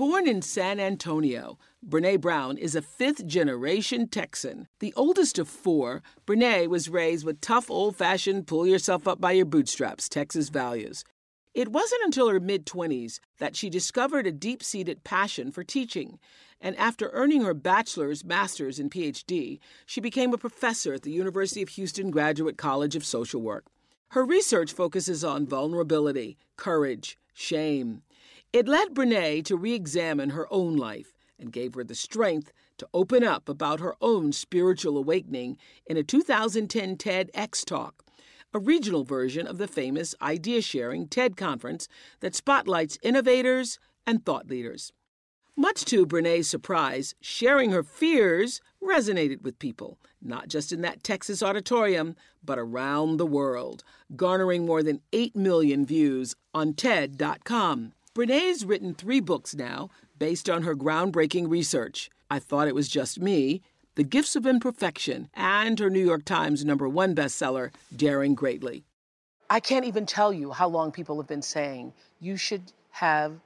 Born in San Antonio, Brene Brown is a fifth generation Texan. The oldest of four, Brene was raised with tough, old fashioned, pull yourself up by your bootstraps Texas values. It wasn't until her mid 20s that she discovered a deep seated passion for teaching. And after earning her bachelor's, master's, and PhD, she became a professor at the University of Houston Graduate College of Social Work. Her research focuses on vulnerability, courage, shame. It led Brene to re examine her own life and gave her the strength to open up about her own spiritual awakening in a 2010 TEDx talk, a regional version of the famous Idea Sharing TED conference that spotlights innovators and thought leaders. Much to Brene's surprise, sharing her fears resonated with people, not just in that Texas auditorium, but around the world, garnering more than 8 million views on TED.com. Brene's written three books now based on her groundbreaking research. I Thought It Was Just Me, The Gifts of Imperfection, and her New York Times number one bestseller, Daring Greatly. I can't even tell you how long people have been saying you should have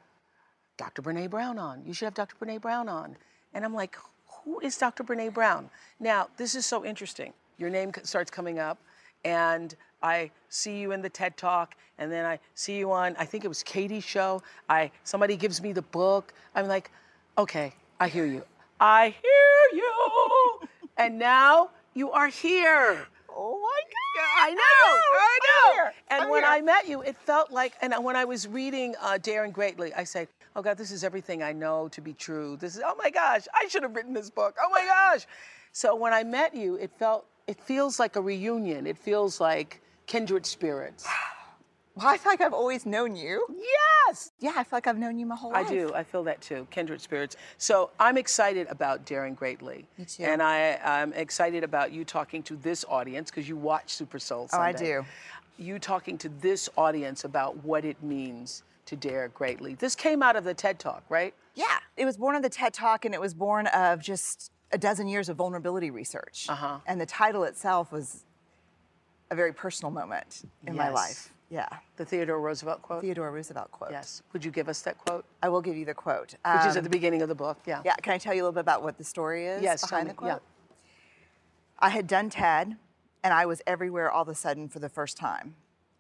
Dr. Brene Brown on. You should have Dr. Brene Brown on. And I'm like, who is Dr. Brene Brown? Now, this is so interesting. Your name starts coming up, and I see you in the TED Talk, and then I see you on, I think it was Katie's show. I somebody gives me the book. I'm like, okay, I hear you. I hear you. and now you are here. Oh my God! I know, I know. I'm here. And I'm when here. I met you, it felt like, and when I was reading uh, Daring Greatly, I said, "Oh God, this is everything I know to be true. This is, oh my gosh, I should have written this book. Oh my gosh." So when I met you, it felt, it feels like a reunion. It feels like kindred spirits. Well, I feel like I've always known you. Yes, Yeah, I feel like I've known you my whole I life. I do. I feel that too. Kindred spirits. So I'm excited about Daring Greatly. Me too. And I, I'm excited about you talking to this audience because you watch Super Soul Oh, I do. You talking to this audience about what it means to dare greatly. This came out of the TED Talk, right? Yeah, it was born of the TED Talk, and it was born of just a dozen years of vulnerability research. Uh-huh. And the title itself was a very personal moment in my life. Yeah, The Theodore Roosevelt quote. Theodore Roosevelt quote. Yes. Would you give us that quote? I will give you the quote. Which is Um, at the beginning of the book. Yeah. Yeah, can I tell you a little bit about what the story is Yes, behind the quote? yeah. I had done TED, and I was everywhere all of a sudden for the first time.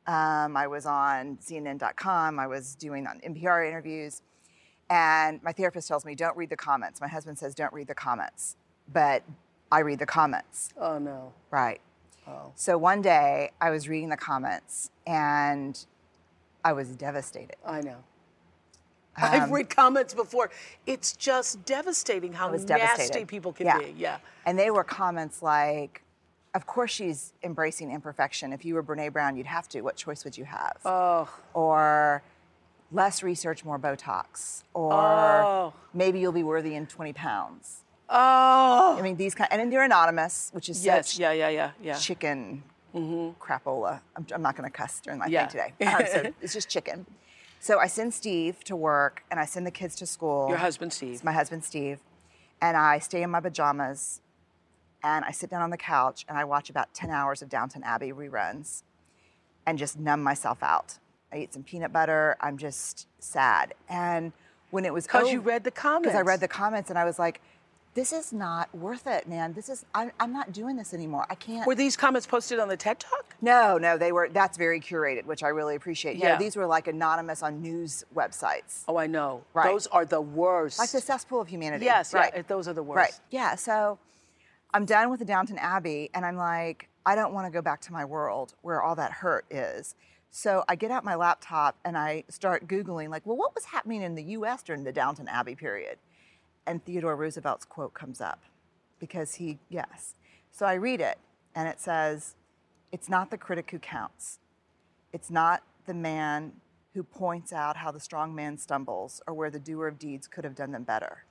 Um, I was on CNN.com. I was doing on NPR interviews, and my therapist tells me, "Don't read the comments." My husband says, "Don't read the comments," but I read the comments. Oh no. Right. Oh. So one day I was reading the comments, and I was devastated. I know. I've Um, read comments before. It's just devastating how nasty devastated. people can Yeah. be. Yeah. And they were comments like, of course she's embracing imperfection. If you were Brene Brown, you'd have to. What choice would you have? Oh. Or less research, more Botox. Or Oh. maybe you'll be worthy in 20 pounds. Oh. I mean, these kind, and then they're anonymous, which is yes. such Yeah. Yeah. Yeah. Yeah. chicken crapola. I'm, I'm not going to cuss during my Yeah. thing today. Um, so it's just chicken. So I send Steve to work and I send the kids to school. Your husband, Steve. It's my husband, Steve. And I stay in my pajamas and I sit down on the couch and I watch about 10 hours of Downton Abbey reruns and just numb myself out. I eat some peanut butter. I'm just sad. And when it was Because you read the comments. because I read the comments and I was like, this is not worth it, man. This is, I'm, I'm not doing this anymore. I can't. Were these comments posted on the TED Talk? No, no, they were, that's very curated, which I really appreciate. No, Yeah. these were like anonymous on news websites. Oh, I know. Right. Those are the worst. Like the cesspool of humanity. Yes. right. Yeah. Those are the worst. Right. Yeah. So I'm done with the Downton Abbey, and I'm like, I don't want to go back to my world where all that hurt is. So I get out my laptop and I start Googling, like, well, what was happening in the US during the Downton Abbey period? And Theodore Roosevelt's quote comes up because he, yes. So I read it, and it says, It's not the critic who counts. It's not the man who points out how the strong man stumbles or where the doer of deeds could have done them better.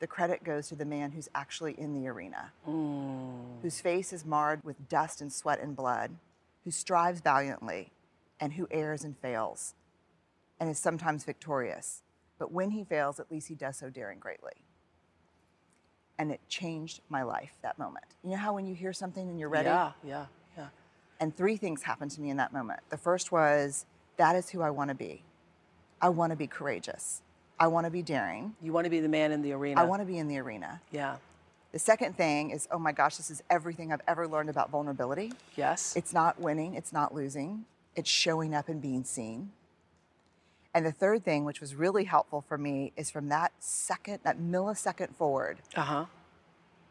the credit goes to the man who's actually in the arena, mm. whose face is marred with dust and sweat and blood, who strives valiantly, and who errs and fails, and is sometimes victorious. But when he fails, at least he does so daring greatly. And it changed my life that moment. You know how when you hear something and you're ready? Yeah, yeah, yeah. And three things happened to me in that moment. The first was, that is who I want to be. I want to be courageous. I want to be daring. You want to be the man in the arena. I want to be in the arena. Yeah. The second thing is, oh my gosh, this is everything I've ever learned about vulnerability. Yes. It's not winning, it's not losing, it's showing up and being seen. And the third thing, which was really helpful for me, is from that second, that millisecond forward, uh huh.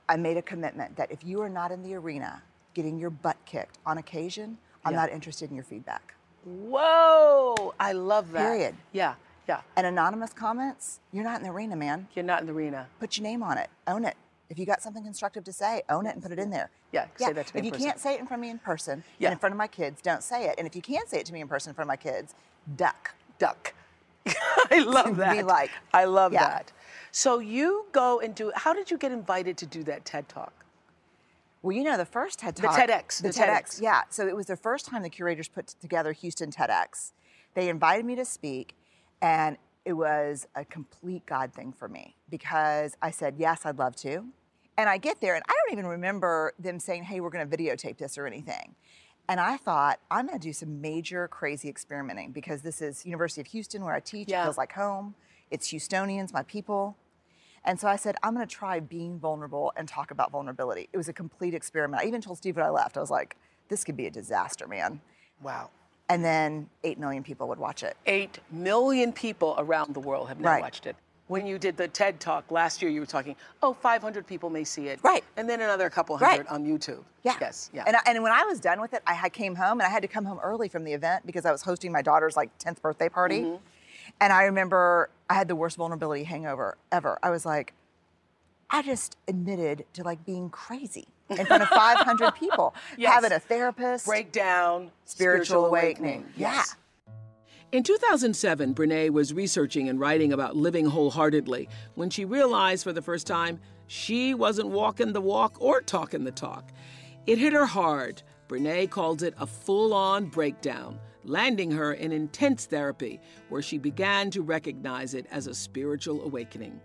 I made a commitment that if you are not in the arena getting your butt kicked on occasion, I'm Yeah. not interested in your feedback. Whoa! I love that. Period. Yeah, yeah. And anonymous comments, you're not in the arena, man. You're not in the arena. Put your name on it, own it. If you got something constructive to say, own it and put it in there. Yeah, say that to me If you person. can't say it in front of me in person Yeah. and in front of my kids, don't say it. And if you can't say it to me in person in front of my kids, duck. Duck. I love Be that. like- I love Yeah. that. So you go and do. How did you get invited to do that TED Talk? Well, you know, the first TED Talk. The TEDx, The, the TEDx. TEDx. Yeah. So it was the first time the curators put together Houston TEDx. They invited me to speak, and it was a complete God thing for me because I said, yes, I'd love to. And I get there, and I don't even remember them saying, hey, we're going to videotape this or anything. And I thought, I'm going to do some major crazy experimenting because this is University of Houston where I teach. Yeah. It feels like home. It's Houstonians, my people. And so I said, I'm going to try being vulnerable and talk about vulnerability. It was a complete experiment. I even told Steve when I left, I was like, this could be a disaster, man. Wow. And then 8 million people would watch it. Eight million people around the world have now Right. watched it. When you did the TED Talk last year, you were talking, oh, 500 people may see it. Right. And then another couple Right. hundred on YouTube. Yeah. Yes. Yeah. And, I, and when I was done with it, I had came home and I had to come home early from the event because I was hosting my daughter's like 10th birthday party. Mm-hmm. And I remember I had the worst vulnerability hangover ever. I was like, I just admitted to like being crazy in front of 500 people, Yes. having a therapist, Breakdown. spiritual, awakening. Yeah. Yes. In 2007, Brene was researching and writing about living wholeheartedly when she realized for the first time she wasn't walking the walk or talking the talk. It hit her hard. Brene calls it a full on breakdown, landing her in intense therapy where she began to recognize it as a spiritual awakening.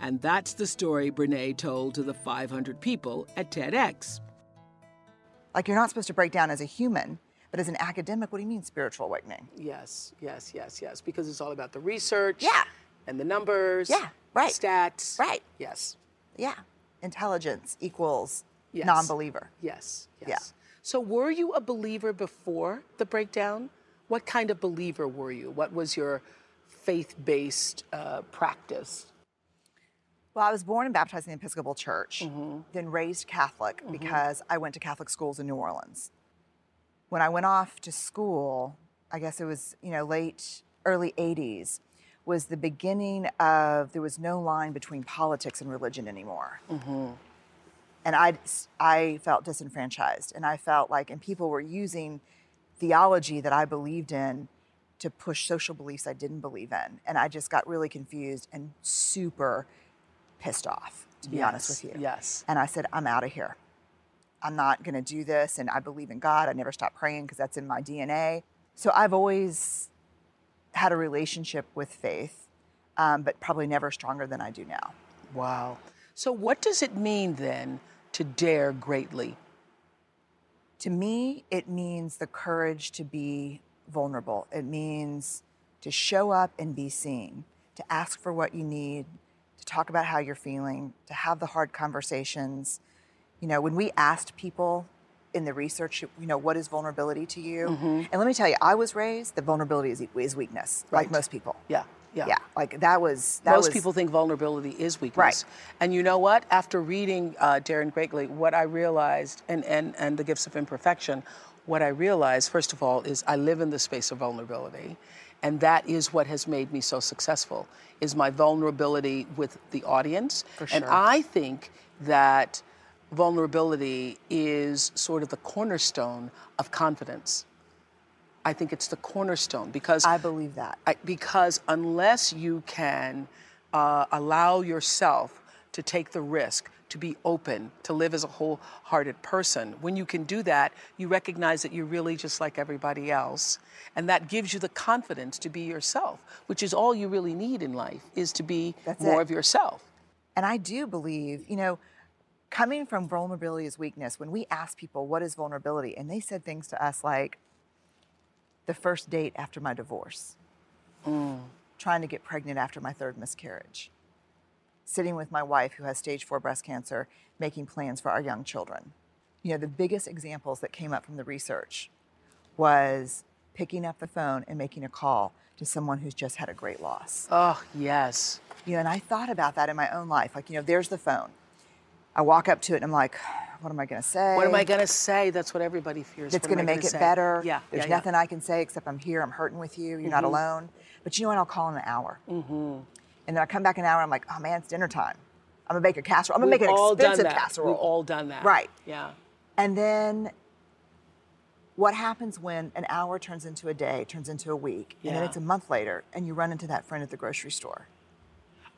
And that's the story Brene told to the 500 people at TEDx. Like you're not supposed to break down as a human, but as an academic, what do you mean spiritual awakening? Yes, yes, yes, yes. Because it's all about the research. Yeah. And the numbers. Yeah, right. Stats. Right. Yes. Yeah. Intelligence equals Yes. non-believer. Yes. Yes. Yeah. So were you a believer before the breakdown? What kind of believer were you? What was your faith-based uh, practice? Well, I was born and baptized in the Episcopal Church, Mm-hmm. then raised Catholic because I went to Catholic schools in New Orleans. When I went off to school, I guess it was, you know, late, early 80s, was the beginning of there was no line between politics and religion anymore. Mm-hmm. And I, I felt disenfranchised. And I felt like, and people were using theology that I believed in to push social beliefs I didn't believe in. And I just got really confused and super pissed off, to be honest with you. yes. And I said, I'm out of here. I'm not going to do this. And I believe in God. I never stop praying because that's in my DNA. So I've always had a relationship with faith, um, but probably never stronger than I do now. Wow. So what does it mean then to dare greatly? To me, it means the courage to be vulnerable. It means to show up and be seen, to ask for what you need, to talk about how you're feeling, to have the hard conversations. You know, when we asked people in the research, you know, what is vulnerability to you? And let me tell you, I was raised that vulnerability is, is weakness, like most people. Yeah. Yeah. Yeah, like that was that Most was, people think vulnerability is weakness. Right. And you know what? After reading uh, Daring Greatly, what I realized, and, and, and The Gifts of Imperfection, what I realized, first of all, is I live in the space of vulnerability. And that is what has made me so successful, is my vulnerability with the audience. For And. I think that vulnerability is sort of the cornerstone of confidence. I think it's the cornerstone because I believe that. I, because unless you can uh, allow yourself to take the risk, to be open, to live as a wholehearted person. When you can do that, you recognize that you're really just like everybody else. And that gives you the confidence to be yourself, which is all you really need in life, is to be That's more it. of yourself. And I do believe, you know, coming from vulnerability is weakness, when we ask people, what is vulnerability? And they said things to us like, the first date after my divorce, mm. trying to get pregnant after my third miscarriage, sitting with my wife who has stage four breast cancer, making plans for our young children. You know, the biggest examples that came up from the research was picking up the phone and making a call to someone who's just had a great loss. Oh, yes. You know, and I thought about that in my own life. Like, you know, there's the phone. I walk up to it and I'm like, what am I going to say? What am I going to say? That's what everybody fears. That's going to make it say? better. Yeah. There's yeah, yeah. nothing I can say except I'm here. I'm hurting with you. You're not alone. But you know what? I'll call in an hour. Mm-hmm. And then I come back an hour. I'm like, oh man, it's dinner time. I'm gonna make a casserole. I'm gonna We've make an all done expensive that. casserole. We've all done that. Right. Yeah. And then what happens when an hour turns into a day, turns into a week, and then it's a month later, and you run into that friend at the grocery store?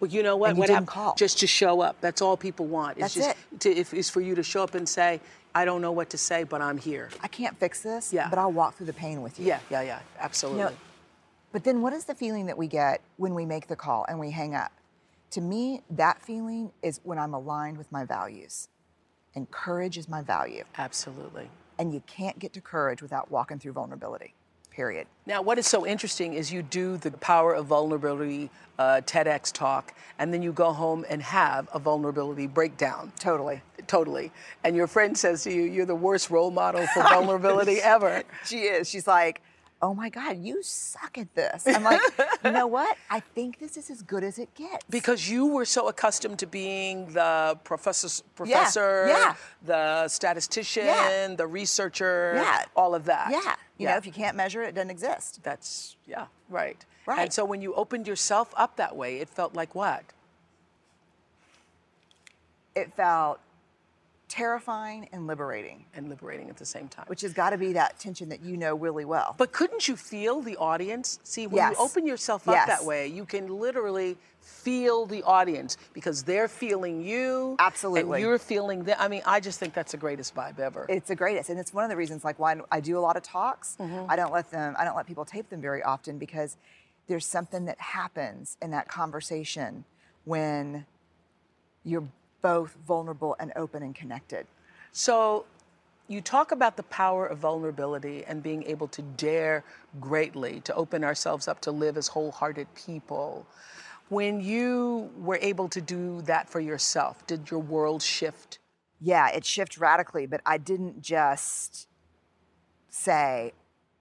Well, you know what? And you what didn't hap- call. Just to show up. That's all people want. That's It's just To, if, is for you to show up and say, I don't know what to say, but I'm here. I can't fix this, Yeah. but I'll walk through the pain with you. Yeah, yeah, yeah. Absolutely. But then what is the feeling that we get when we make the call and we hang up? To me, that feeling is when I'm aligned with my values. And courage is my value. Absolutely. And you can't get to courage without walking through vulnerability, period. Now, what is so interesting is you do the Power of Vulnerability uh, TEDx talk, and then you go home and have a vulnerability breakdown. Totally. Totally. And your friend says to you, You're the worst role model for vulnerability ever. She is. She's like, oh my God, you suck at this. I'm like, you know what? I think this is as good as it gets. Because you were so accustomed to being the professor, professor yeah. the statistician, Yeah. the researcher, Yeah. all of that. yeah. You know, if you can't measure it, it doesn't exist. That's, yeah, right. Right. And so when you opened yourself up that way, it felt like what? It felt terrifying and liberating, And liberating at the same time. which has got to be that tension that you know really well. But couldn't you feel the audience? See, when Yes. you open yourself up Yes. that way, you can literally feel the audience because they're feeling you. Absolutely. And you're feeling them. I mean, I just think that's the greatest vibe ever. It's the greatest, and it's one of the reasons like why I do a lot of talks. Mm-hmm. I don't let them. I don't let people tape them very often because there's something that happens in that conversation when you're both vulnerable and open and connected. So you talk about the power of vulnerability and being able to dare greatly, to open ourselves up to live as wholehearted people. When you were able to do that for yourself, did your world shift? Yeah, it shifted radically, but I didn't just say,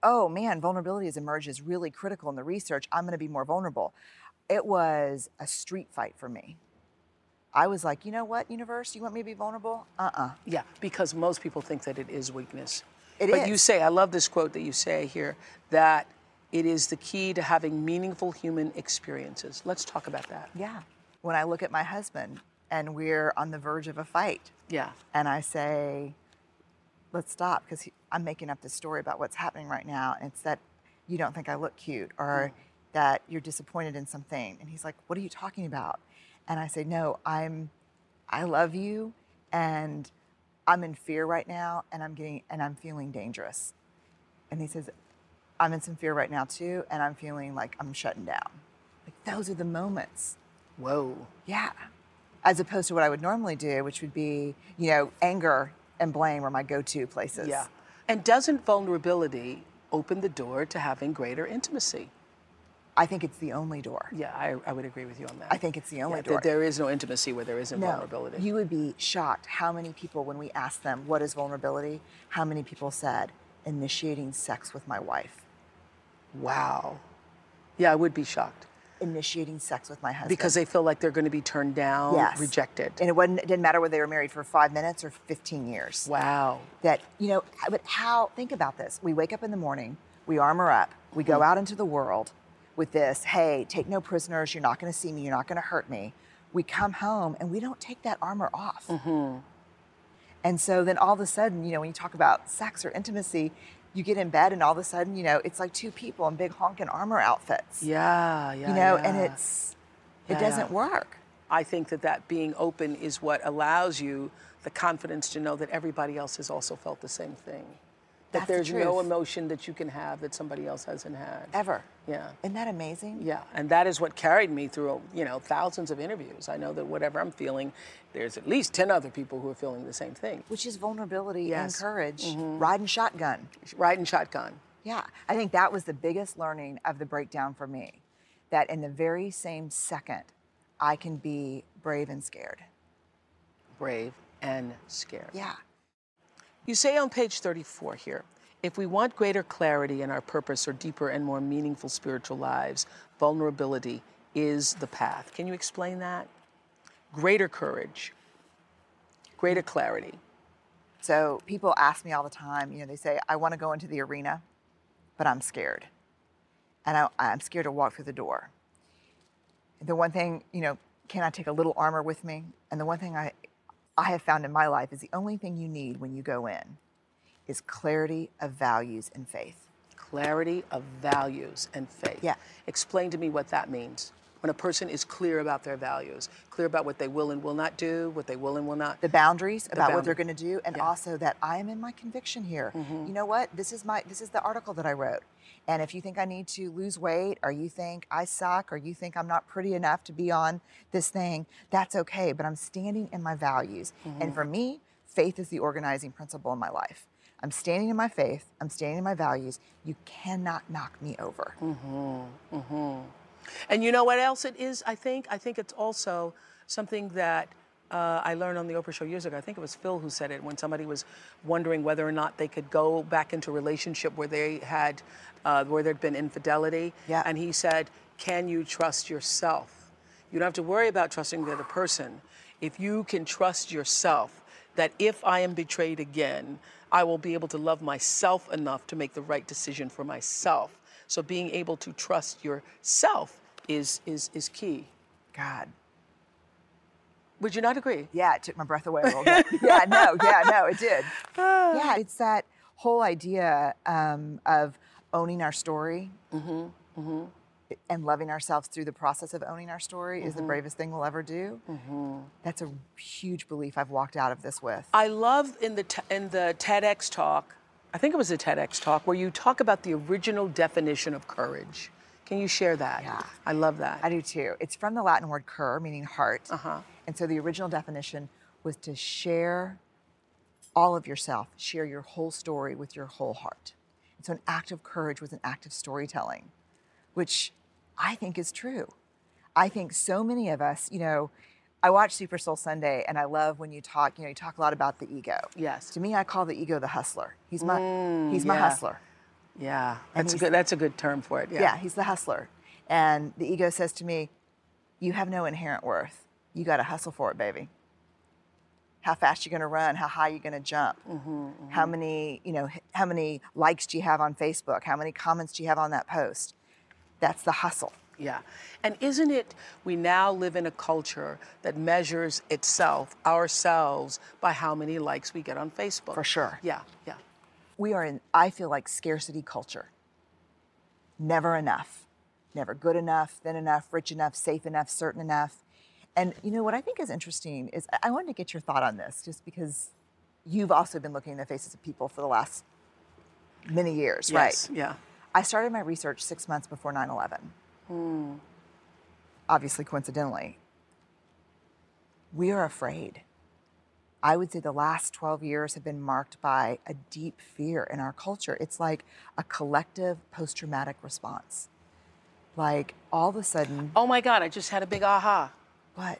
"Oh man, vulnerability has emerged as really critical in the research. I'm going to be more vulnerable." It was a street fight for me. I was like, you know what, universe, you want me to be vulnerable? Uh-uh. Yeah, because most people think that it is weakness. It but you say, I love this quote that you say here, that it is the key to having meaningful human experiences. Let's talk about that. Yeah. When I look at my husband and we're on the verge of a fight, Yeah. and I say, let's stop, because I'm making up this story about what's happening right now. And it's that you don't think I look cute or mm. that you're disappointed in something. And he's like, what are you talking about? And I say, no, I'm, I love you and I'm in fear right now and I'm getting, and I'm feeling dangerous. And he says, I'm in some fear right now too. And I'm feeling like I'm shutting down. Like those are the moments. Whoa. Yeah. As opposed to what I would normally do, which would be, you know, anger and blame are my go to places. Yeah. And doesn't vulnerability open the door to having greater intimacy? I think it's the only door. Yeah, I, I would agree with you on that. I think it's the only Yeah, door. there is no intimacy where there isn't no, vulnerability. you would be shocked how many people, when we asked them, what is vulnerability, how many people said, initiating sex with my wife, wow. Yeah, I would be shocked initiating sex with my husband. because they feel like they're going to be turned down, yes. rejected. And it, wasn't, it didn't matter whether they were married for five minutes or 15 years. wow. that you know but how think about this we wake up in the morning we armor up we go mm. out into the world with this hey take no prisoners you're not going to see me you're not going to hurt me we come home and we don't take that armor off mm-hmm. and so then all of a sudden you know when you talk about sex or intimacy you get in bed and all of a sudden you know it's like two people in big honking armor outfits Yeah, yeah. you know and yeah. it's Yeah, it doesn't yeah. work I think that that being open is what allows you the confidence to know that everybody else has also felt the same thing. That That's the there's no emotion that you can have that somebody else hasn't had. Ever. Yeah. Isn't that amazing? Yeah, and that is what carried me through, you know, thousands of interviews. I know that whatever I'm feeling, there's at least 10 other people who are feeling the same thing. Which is vulnerability Yes. and courage, mm-hmm. riding shotgun. Riding shotgun. Yeah, I think that was the biggest learning of the breakdown for me. That in the very same second, I can be brave and scared. brave, and scared. Yeah. You say on page 34 here if we want greater clarity in our purpose or deeper and more meaningful spiritual lives, vulnerability is the path. Can you explain that? Greater courage, greater clarity. So people ask me all the time, you know, they say, I want to go into the arena, but I'm scared. And I, I'm scared to walk through the door. The one thing, you know, can I take a little armor with me? And the one thing I, I have found in my life is the only thing you need when you go in is clarity of values and faith. Clarity of values and faith. Yeah. Explain to me what that means. When a person is clear about their values, clear about what they will and will not do, what they will and will not. the boundaries about what they're going to do and Yeah. Mm-hmm. also that i am in my conviction here you know what this is my this is the article that i wrote and if you think i need to lose weight or you think i suck or you think i'm not pretty enough to be on this thing that's okay but i'm standing in my values Mm-hmm. and for me faith is the organizing principle in my life i'm standing in my faith i'm standing in my values you cannot knock me over Mm-hmm. Mm-hmm. And you know what else it is, I think? I think it's also something that uh, I learned on the Oprah show years ago. I think it was Phil who said it when somebody was wondering whether or not they could go back into a relationship where they had, uh, where there'd been infidelity. Yeah. And he said, Can you trust yourself? You don't have to worry about trusting the other person. If you can trust yourself, that if I am betrayed again, I will be able to love myself enough to make the right decision for myself. So being able to trust yourself is is is key. god Would you not agree? Yeah, it took my breath away a little bit. yeah, no, yeah, no, it did. Yeah, it's that whole idea um, of owning our story and loving ourselves through the process of owning our story is the bravest thing we'll ever do. That's a huge belief I've walked out of this with. I love in the t- in the TEDx talk. I think it was a TEDx talk where you talk about the original definition of courage. Can you share that? Yeah. I love that. I do too. It's from the Latin word cor, meaning heart. Uh-huh. And so the original definition was to share all of yourself, share your whole story with your whole heart. And so an act of courage was an act of storytelling, which I think is true. I think so many of us, you know, I watch Super Soul Sunday and I love when you talk, you know, you talk a lot about the ego. Yes. To me, I call the ego the hustler. He's my mm, he's my yeah. hustler. yeah, that's a good. That's a good term for it. Yeah. Yeah, he's the hustler. And the ego says to me, You have no inherent worth. You got to hustle for it, baby. How fast you going to run? How high you going to jump? Mm-hmm, mm-hmm. How many, you know, how many likes do you have on Facebook? How many comments do you have on that post? That's the hustle. Yeah. And isn't it, we now live in a culture that measures itself, ourselves, by how many likes we get on Facebook. For sure. Yeah, yeah. We are in, I feel like, scarcity culture. Never enough. Never good enough, thin enough, rich enough, safe enough, certain enough. And you know what I think is interesting is I- I wanted to get your thought on this, just because you've also been looking in the faces of people for the last many years, Yes, right? Yeah. I started my research six months before 9 11. Hmm. Obviously, coincidentally. We are afraid. I would say the last 12 years have been marked by a deep fear in our culture. It's like a collective post traumatic response. Like all of a sudden, Oh my God, I just had a big aha. what?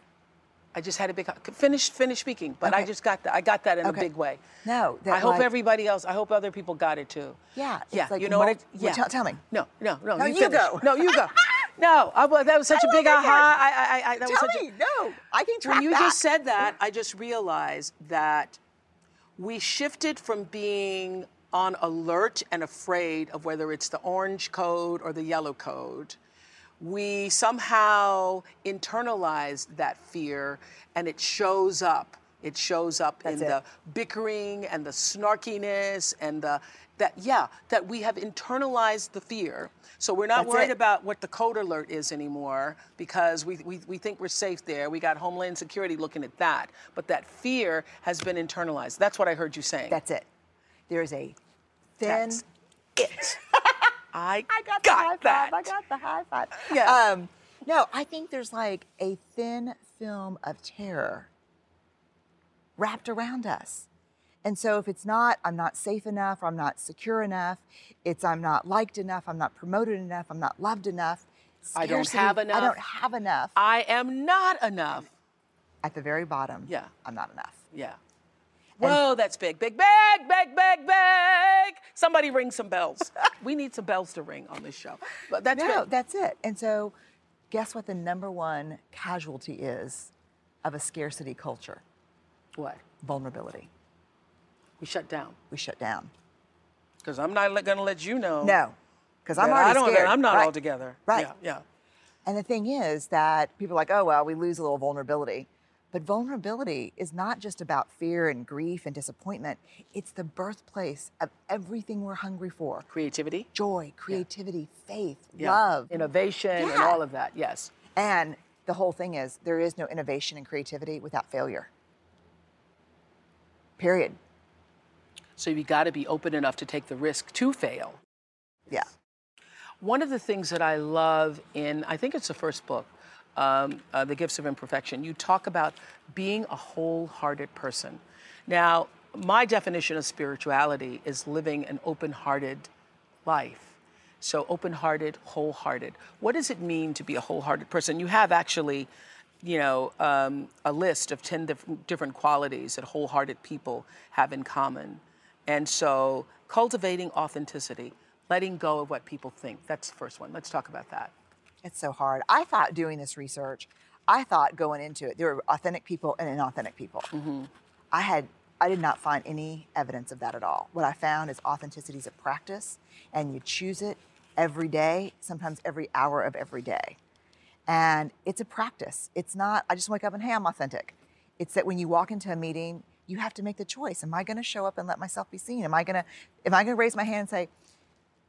I just had a big finish finish speaking, but I just got that. I got that in Okay. a big way. No, that I hope like- everybody else. I hope other people got it too. Yeah, Yeah. like you know what? well, yeah. tell- tell me. No, no, no. No, you finish. go. No, you go. No, I, that was such a I big aha. I, I, I, that was Tell such me. a. No, I can track When you back. just said that, I just realized that we shifted from being on alert and afraid of whether it's the orange code or the yellow code. We somehow internalized that fear and it shows up It shows up That's in it. the bickering and the snarkiness and the that yeah that we have internalized the fear. So we're not That's worried it. about what the code alert is anymore because we, we, we think we're safe there. We got Homeland Security looking at that. But that fear has been internalized. That's what I heard you saying. That's it. There is a thin That's it. I, I got the high that. five. I got the high five. Yeah. Um, no, I think there's like a thin film of terror wrapped around us. And so if it's not, I'm not safe enough, or I'm not secure enough, it's I'm not liked enough, I'm not promoted enough, I'm not loved enough. I don't have enough. I don't have enough. I am not enough. At the very bottom, Yeah. I'm not enough. Yeah. Whoa, that's big, big, big, big, big, big. Somebody ring some bells. we need some bells to ring on this show. But that's no, big. that's it. And so, guess what the number one casualty is of a scarcity culture? what? Vulnerability. We shut down. We shut down. Because I'm not going to let you know. No, because I'm already I don't, scared. I'm not right? all together. Right. Yeah, yeah. And the thing is that people are like, oh well, we lose a little vulnerability. But vulnerability is not just about fear and grief and disappointment. It's the birthplace of everything we're hungry for. Creativity. Joy, creativity, faith, Yeah. love. Innovation and all of that. Yes. And the whole thing is there is no innovation and creativity without failure. Period. So you've got to be open enough to take the risk to fail. Yeah. One of the things that I love in, I think it's the first book, um, uh, The Gifts of Imperfection, you talk about being a wholehearted person. Now, my definition of spirituality is living an open hearted life. So, open hearted, wholehearted. What does it mean to be a wholehearted person? You have actually, you know, um, a list of 10 diff- different qualities that wholehearted people have in common. And so, cultivating authenticity, letting go of what people think. That's the first one. Let's talk about that. It's so hard. I thought doing this research, I thought going into it, there were authentic people and inauthentic people. Mm-hmm. I had, I did not find any evidence of that at all. What I found is authenticity is a practice, and you choose it every day, sometimes every hour of every day. And it's a practice. It's not, I just wake up and, hey, I'm authentic. It's that when you walk into a meeting, you have to make the choice. Am I going to show up and let myself be seen? Am I going to, am I going to raise my hand and say,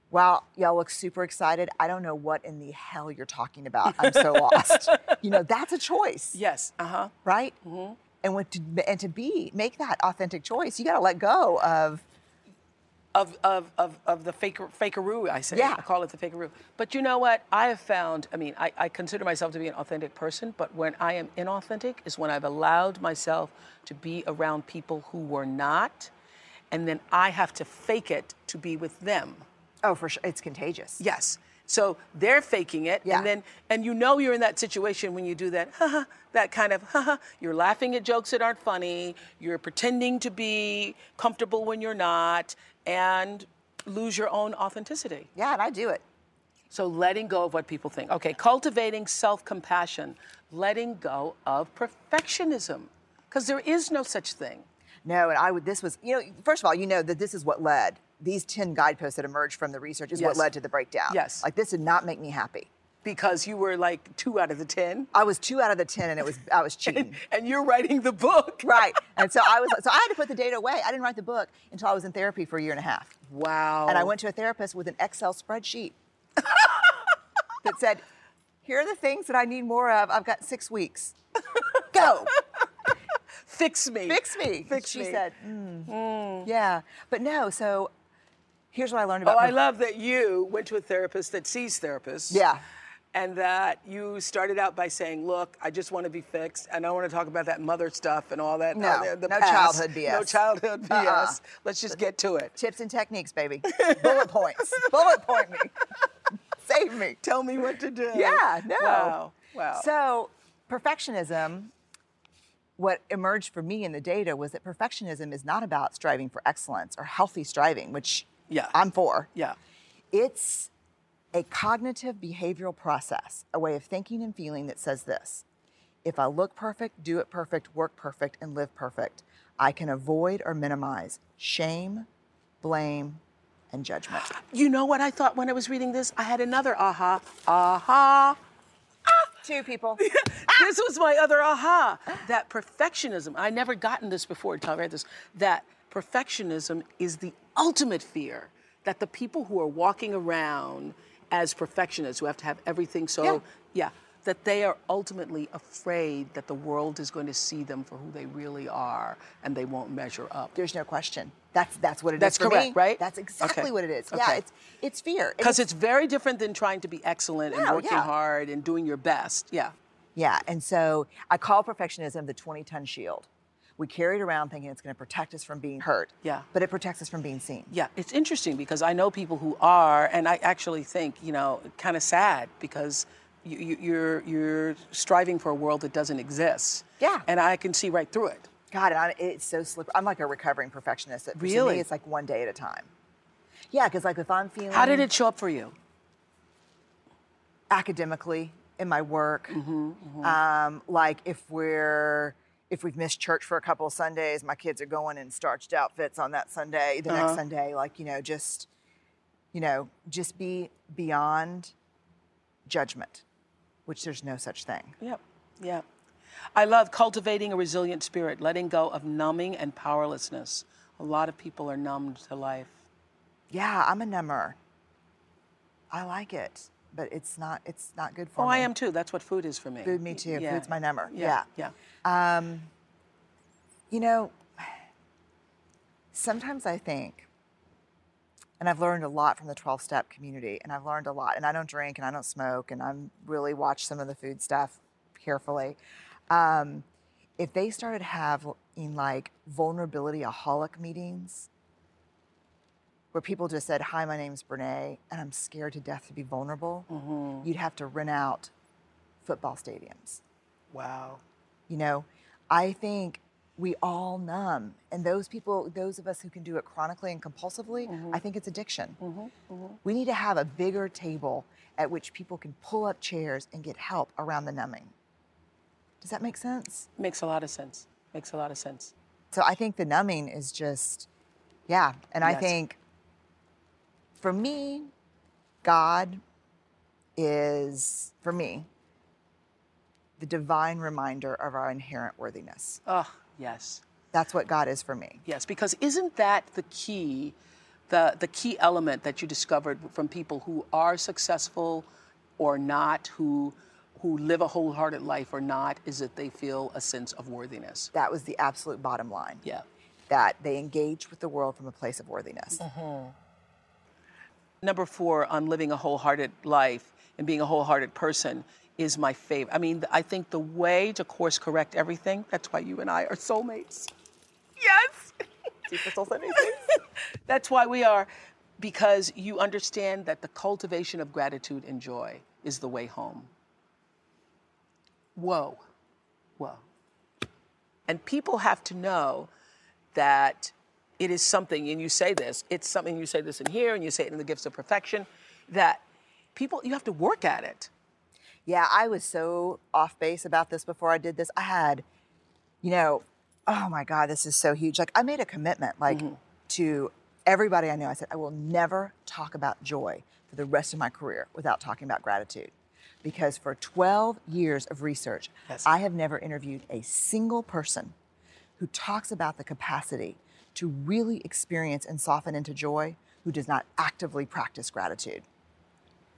Wow, y'all look super excited. I don't know what in the hell you're talking about. I'm so lost. You know, that's a choice, Yes. Uh huh. right? Mm-hmm. And what to, and to be make that authentic choice, you got to let go of of, of, of, of the fake, fakeroo, I say. Yeah. I call it the fakeroo. But you know what? I have found, I mean, I, I consider myself to be an authentic person, but when I am inauthentic is when I've allowed myself to be around people who were not, and then I have to fake it to be with them. Oh, for sure, it's contagious. Yes. So they're faking it, Yeah. and then and you know you're in that situation when you do that, haha, that kind of, haha. You're laughing at jokes that aren't funny. You're pretending to be comfortable when you're not, and lose your own authenticity. Yeah, and I do it. So letting go of what people think. Okay, cultivating self-compassion, letting go of perfectionism, because there is no such thing. No, and I would. This was, you know, first of all, you know that this is what led these ten guideposts that emerged from the research is what led to the breakdown. Yes. like this did not make me happy. Because you were like two out of the ten, I was two out of the ten, and it was I was cheating. and you're writing the book. right, and so I was. So I had to put the data away. I didn't write the book until I was in therapy for a year and a half. Wow. And I went to a therapist with an Excel spreadsheet that said, here are the things that I need more of. I've got six weeks. Go. Fix me. Fix me. Fix she me. said, "Mm, yeah. But no, so here's what I learned Oh, about I love that you went to a therapist that sees therapists. Yeah. And that you started out by saying, "Look, I just want to be fixed. And I don't want to talk about that mother stuff and all that. Uh, no, all the, the no past. childhood BS. No childhood BS. Uh-uh. Let's just get to it. tips and techniques, baby. Bullet points. Bullet point me. Save me. Tell me what to do. Yeah, no. Wow. Wow. So, perfectionism, what emerged for me in the data was that perfectionism is not about striving for excellence or healthy striving, which Yeah. I'm for. yeah. It's a cognitive behavioral process, a way of thinking and feeling that says this if I look perfect, do it perfect, work perfect, and live perfect, I can avoid or minimize shame, blame, and judgment. You know what I thought when I was reading this? I had another aha. Aha. Ah. too, people. this was my other aha that perfectionism, I never gotten this before until I read this, that perfectionism is the ultimate fear. That the people who are walking around as perfectionists, who have to have everything so, Yeah. yeah, that they are ultimately afraid that the world is going to see them for who they really are and they won't measure up. There's no question. That's that's what it is That's for correct, me. right? That's exactly Okay. what it is. Yeah, it's it's fear. Because it's very different than trying to be excellent and working yeah. hard and doing your best. Yeah. Yeah, and so I call perfectionism the 20 ton shield. We carry it around thinking it's going to protect us from being hurt. Yeah. But it protects us from being seen. Yeah, it's interesting because I know people who are, and I actually think, you know, kind of sad because you, you, you're you're striving for a world that doesn't exist. Yeah. And I can see right through it. God, and I, it's so slippery. I'm like a recovering perfectionist. Really? me, it's like one day at a time. Yeah, because like if I'm feeling How did it show up for you? academically in my work, Mm-hmm, Um, like if we're if we've missed church for a couple of Sundays, my kids are going in starched outfits on that Sunday, the Uh-huh. next Sunday, like you know, just you know, just be beyond judgment, which there's no such thing. Yep. Yep. I love cultivating a resilient spirit, letting go of numbing and powerlessness. A lot of people are numbed to life. Yeah, I'm a number. I like it, but it's not it's not good for Oh, me. Oh, I am too. That's what food is for me. Food, me too. Yeah. Food's my number. Yeah. yeah. Yeah. Um, you know, sometimes I think, and I've learned a lot from the 12 step community, and I've learned a lot, and I don't drink and I don't smoke, and I'm really watch some of the food stuff carefully. Um, if they started having like vulnerability aholic meetings, where people just said, Hi, my name's Brene, and I'm scared to death to be vulnerable, Mm-hmm. you'd have to rent out football stadiums. Wow. You know, I think we all numb. And those people, those of us who can do it chronically and compulsively, mm-hmm. I think it's addiction. Mm-hmm. Mm-hmm. We need to have a bigger table at which people can pull up chairs and get help around the numbing. Does that make sense? Makes a lot of sense. Makes a lot of sense. So I think the numbing is just, yeah. And I think for me, God is, for me, the divine reminder of our inherent worthiness. Oh, yes. That's what God is for me. Yes, because isn't that the key, the, the key element that you discovered from people who are successful or not, who, who live a wholehearted life or not, is that they feel a sense of worthiness. That was the absolute bottom line. Yeah. That they engage with the world from a place of worthiness. Mm-hmm. Number four on living a wholehearted life and being a wholehearted person is my favorite. I mean, I think the way to course correct everything, that's why you and I are soulmates. Yes. That's why we are, because you understand that the cultivation of gratitude and joy is the way home. Whoa, whoa. And people have to know that it is something, and you say this, it's something, you say this in here, and you say it in the gifts of perfection, that people, you have to work at it. Yeah, I was so off base about this before I did this. I had, you know, oh my God, this is so huge. Like I made a commitment, like mm-hmm. to everybody I know. I said, I will never talk about joy for the rest of my career without talking about gratitude. Because for 12 years of research, Yes. I have never interviewed a single person who talks about the capacity to really experience and soften into joy who does not actively practice gratitude.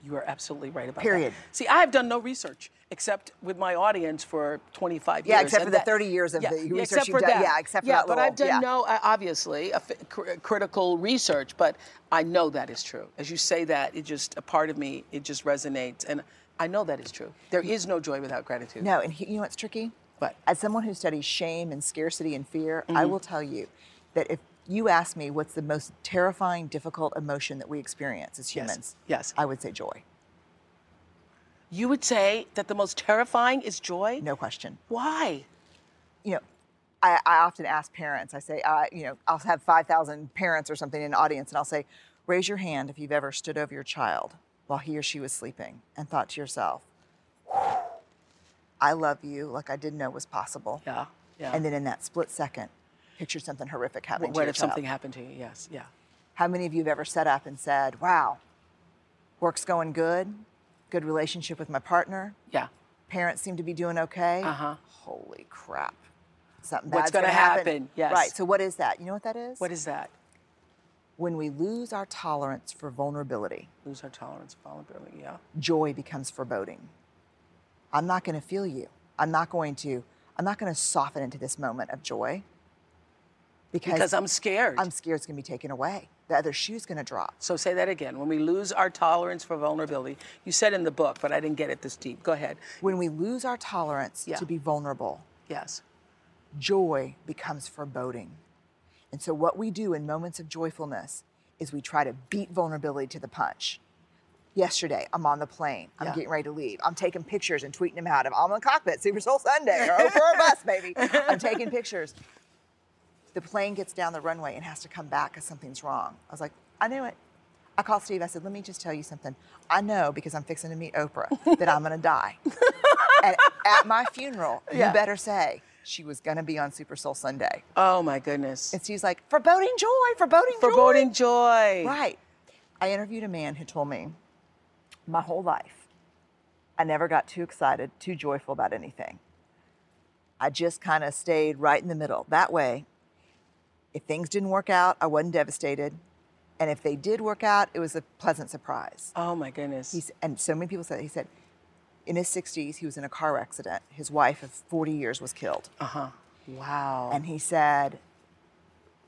You are absolutely right about Period. that. See, I have done no research except with my audience for 25 Yeah, years. Yeah, except for the 30 years of yeah, the yeah, research except you've for done. that. Yeah, except for yeah, that but I've done no, obviously, a f- cr- critical research, but I know that is true. As you say that, it just, a part of me, it just resonates. And I know that is true. There is no joy without gratitude. No, and he, you know what's tricky? What? As someone who studies shame and scarcity and fear, I Mm-hmm. will tell you that if you ask me what's the most terrifying, difficult emotion that we experience as Yes, humans, yes. I would say joy. You would say that the most terrifying is joy? No question. Why? You know, I, I often ask parents, I say, uh, you know, I'll have 5,000 parents or something in the audience, and I'll say, raise your hand if you've ever stood over your child while he or she was sleeping and thought to yourself, I love you like I didn't know was possible. Yeah, yeah. And then in that split second, picture something horrific happening to what if child. something happened to you? Yes, yeah. How many of you have ever sat up and said, wow, work's going good, good relationship with my partner, Yeah. Parents seem to be doing okay. Uh-huh. Holy crap. Something What's gonna gonna happen, yes. Right. So what is that? You know what that is? What is that? when we lose our tolerance for vulnerability, Lose our tolerance for vulnerability. Yeah. joy becomes foreboding. I'm not going to feel you. I'm not going to. I'm not going to soften into this moment of joy because, Because I'm scared. I'm scared it's going to be taken away. The other shoe's going to drop. so say that again. When we lose our tolerance for vulnerability, you said in the book, but I didn't get it this deep. Go ahead. When we lose our tolerance Yeah. to be vulnerable, Yes. joy becomes foreboding. And so, what we do in moments of joyfulness is we try to beat vulnerability to the punch. Yesterday, I'm on the plane. I'm Yeah. getting ready to leave. I'm taking pictures and tweeting them out of I'm in the cockpit, Super Soul Sunday, or over a bus, baby. I'm taking pictures. The plane gets down the runway and has to come back because something's wrong. I was like, I knew it. I called Steve. I said, let me just tell you something. I know because I'm fixing to meet Oprah that I'm going to die. and at my funeral, Yeah. you better say she was going to be on Super Soul Sunday. Oh my goodness. And Steve's like, foreboding joy, foreboding joy. Foreboding joy. Right. I interviewed a man who told me my whole life, I never got too excited, too joyful about anything. I just kind of stayed right in the middle. That way, if things didn't work out, I wasn't devastated. And if they did work out, it was a pleasant surprise. Oh my goodness. He's, and so many people said, he said, in his 60s, he was in a car accident. His wife of 40 years was killed. uh huh. Wow. And he said,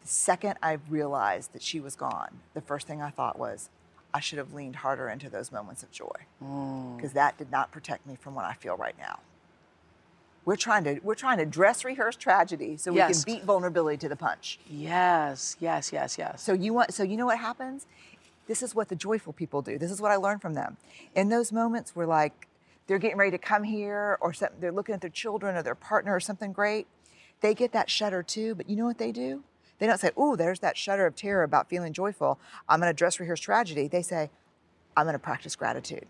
the second I realized that she was gone, the first thing I thought was, I should have leaned harder into those moments of joy Mm. because that did not protect me from what I feel right now. We're trying to we're trying to dress rehearse tragedy so we Yes. can beat vulnerability to the punch. yes. Yes. Yes. Yes. So you want so you know what happens? This is what the joyful people do. This is what I learned from them. In those moments where like they're getting ready to come here or something, they're looking at their children or their partner or something great, they get that shudder too. But you know what they do? They don't say, "Oh, there's that shudder of terror about feeling joyful. I'm going to dress rehearse tragedy." They say, "I'm going to practice gratitude."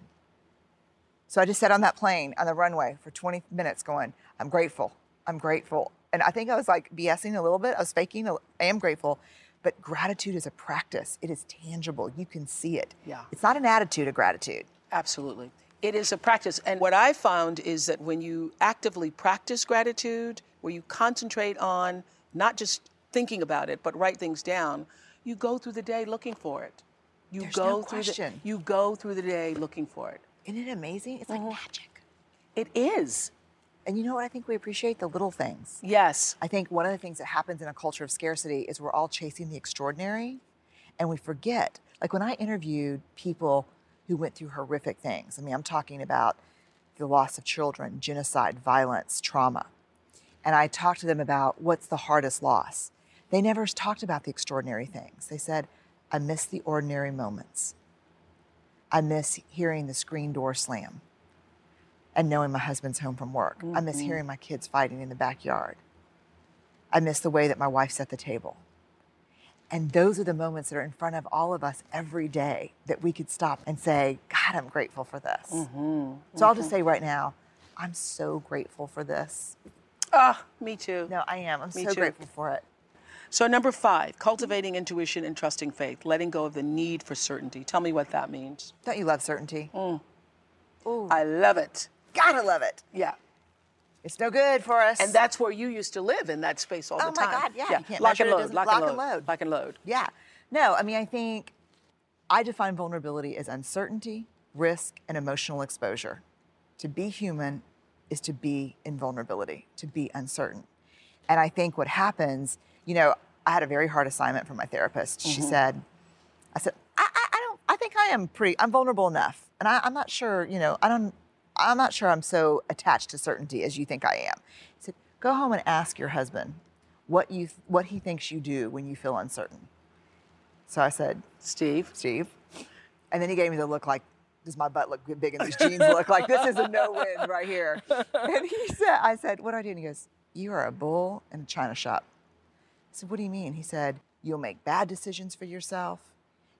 So I just sat on that plane on the runway for 20 minutes going, I'm grateful. I'm grateful. And I think I was like BSing a little bit. I was faking. I am grateful. But gratitude is a practice. It is tangible. You can see it. Yeah. It's not an attitude of gratitude. Absolutely. It is a practice. And what I found is that when you actively practice gratitude, where you concentrate on not just thinking about it, but write things down, you go through the day looking for it. You There's go no through the question. you go through the day looking for it. Isn't it amazing? It's like oh. magic. It is. And you know what? I think we appreciate the little things. Yes. I think one of the things that happens in a culture of scarcity is we're all chasing the extraordinary and we forget. Like when I interviewed people who went through horrific things, I mean, I'm talking about the loss of children, genocide, violence, trauma. And I talked to them about what's the hardest loss. They never talked about the extraordinary things. They said, I miss the ordinary moments. I miss hearing the screen door slam and knowing my husband's home from work. I miss mm-hmm. hearing my kids fighting in the backyard. I miss the way that my wife set the table. And those are the moments that are in front of all of us every day that we could stop and say, God, I'm grateful for this. Mm-hmm. So I'll just mm-hmm. say right now, I'm so grateful for this. Ah, me too. No, I am. I'm Me so too. grateful for it. So number five, cultivating intuition and trusting faith, letting go of the need for certainty. Tell me what that means. Don't you love certainty? Mm. I love it. Gotta love it. Yeah. It's no good for us. And that's where you used to live in that space all Oh the time. Oh my. God, yeah, you can't lock and load, lock, lock and and load, load. lock and load. Yeah. No, I mean, I think I define vulnerability as uncertainty, risk, and emotional exposure. To be human is to be in vulnerability, to be uncertain. And I think what happens, you know, I had a very hard assignment from my therapist. She mm-hmm. said, I said, I, I, I don't, I think I am pretty, I'm vulnerable enough. And I, I'm not sure, you know, I don't, I'm not sure I'm so attached to certainty as you think I am. He said, go home and ask your husband what you, what he thinks you do when you feel uncertain. So I said, Steve. Steve. And then he gave me the look like, does my butt look big and these jeans look like this is a no win right here? And he said, I said, what do I do? And he goes, you are a bull in a china shop. I said, what do you mean? He said, you'll make bad decisions for yourself.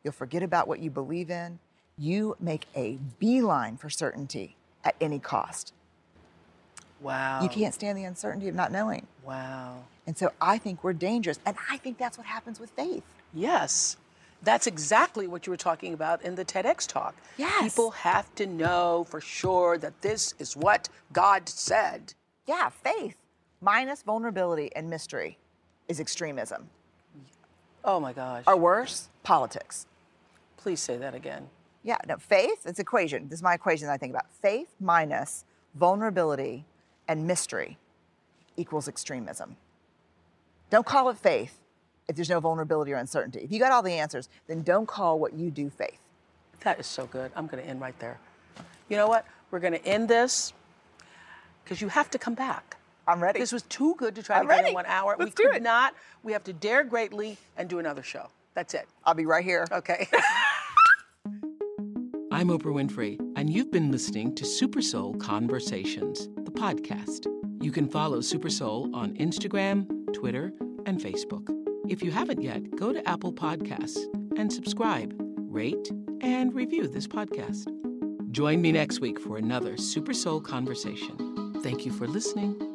You'll forget about what you believe in. You make a beeline for certainty at any cost. Wow. You can't stand the uncertainty of not knowing. Wow. And so I think we're dangerous. And I think that's what happens with faith. Yes. That's exactly what you were talking about in the TEDx talk. Yes. People have to know for sure that this is what God said. Yeah, faith minus vulnerability and mystery is extremism. Oh my gosh. Or worse, politics. Please say that again. Yeah, no, faith, it's equation. This is my equation that I think about. Faith minus vulnerability and mystery equals extremism. Don't call it faith if there's no vulnerability or uncertainty. If you got all the answers, then don't call what you do faith. That is so good. I'm going to end right there. You know what? We're going to end this because you have to come back. I'm ready. This was too good to try I'm to get in one hour. Let's we do could it. not. We have to dare greatly and do another show. That's it. I'll be right here. Okay. I'm Oprah Winfrey, and you've been listening to Super Soul Conversations, the podcast. You can follow Super Soul on Instagram, Twitter, and Facebook. If you haven't yet, go to Apple Podcasts and subscribe, rate, and review this podcast. Join me next week for another Super Soul Conversation. Thank you for listening.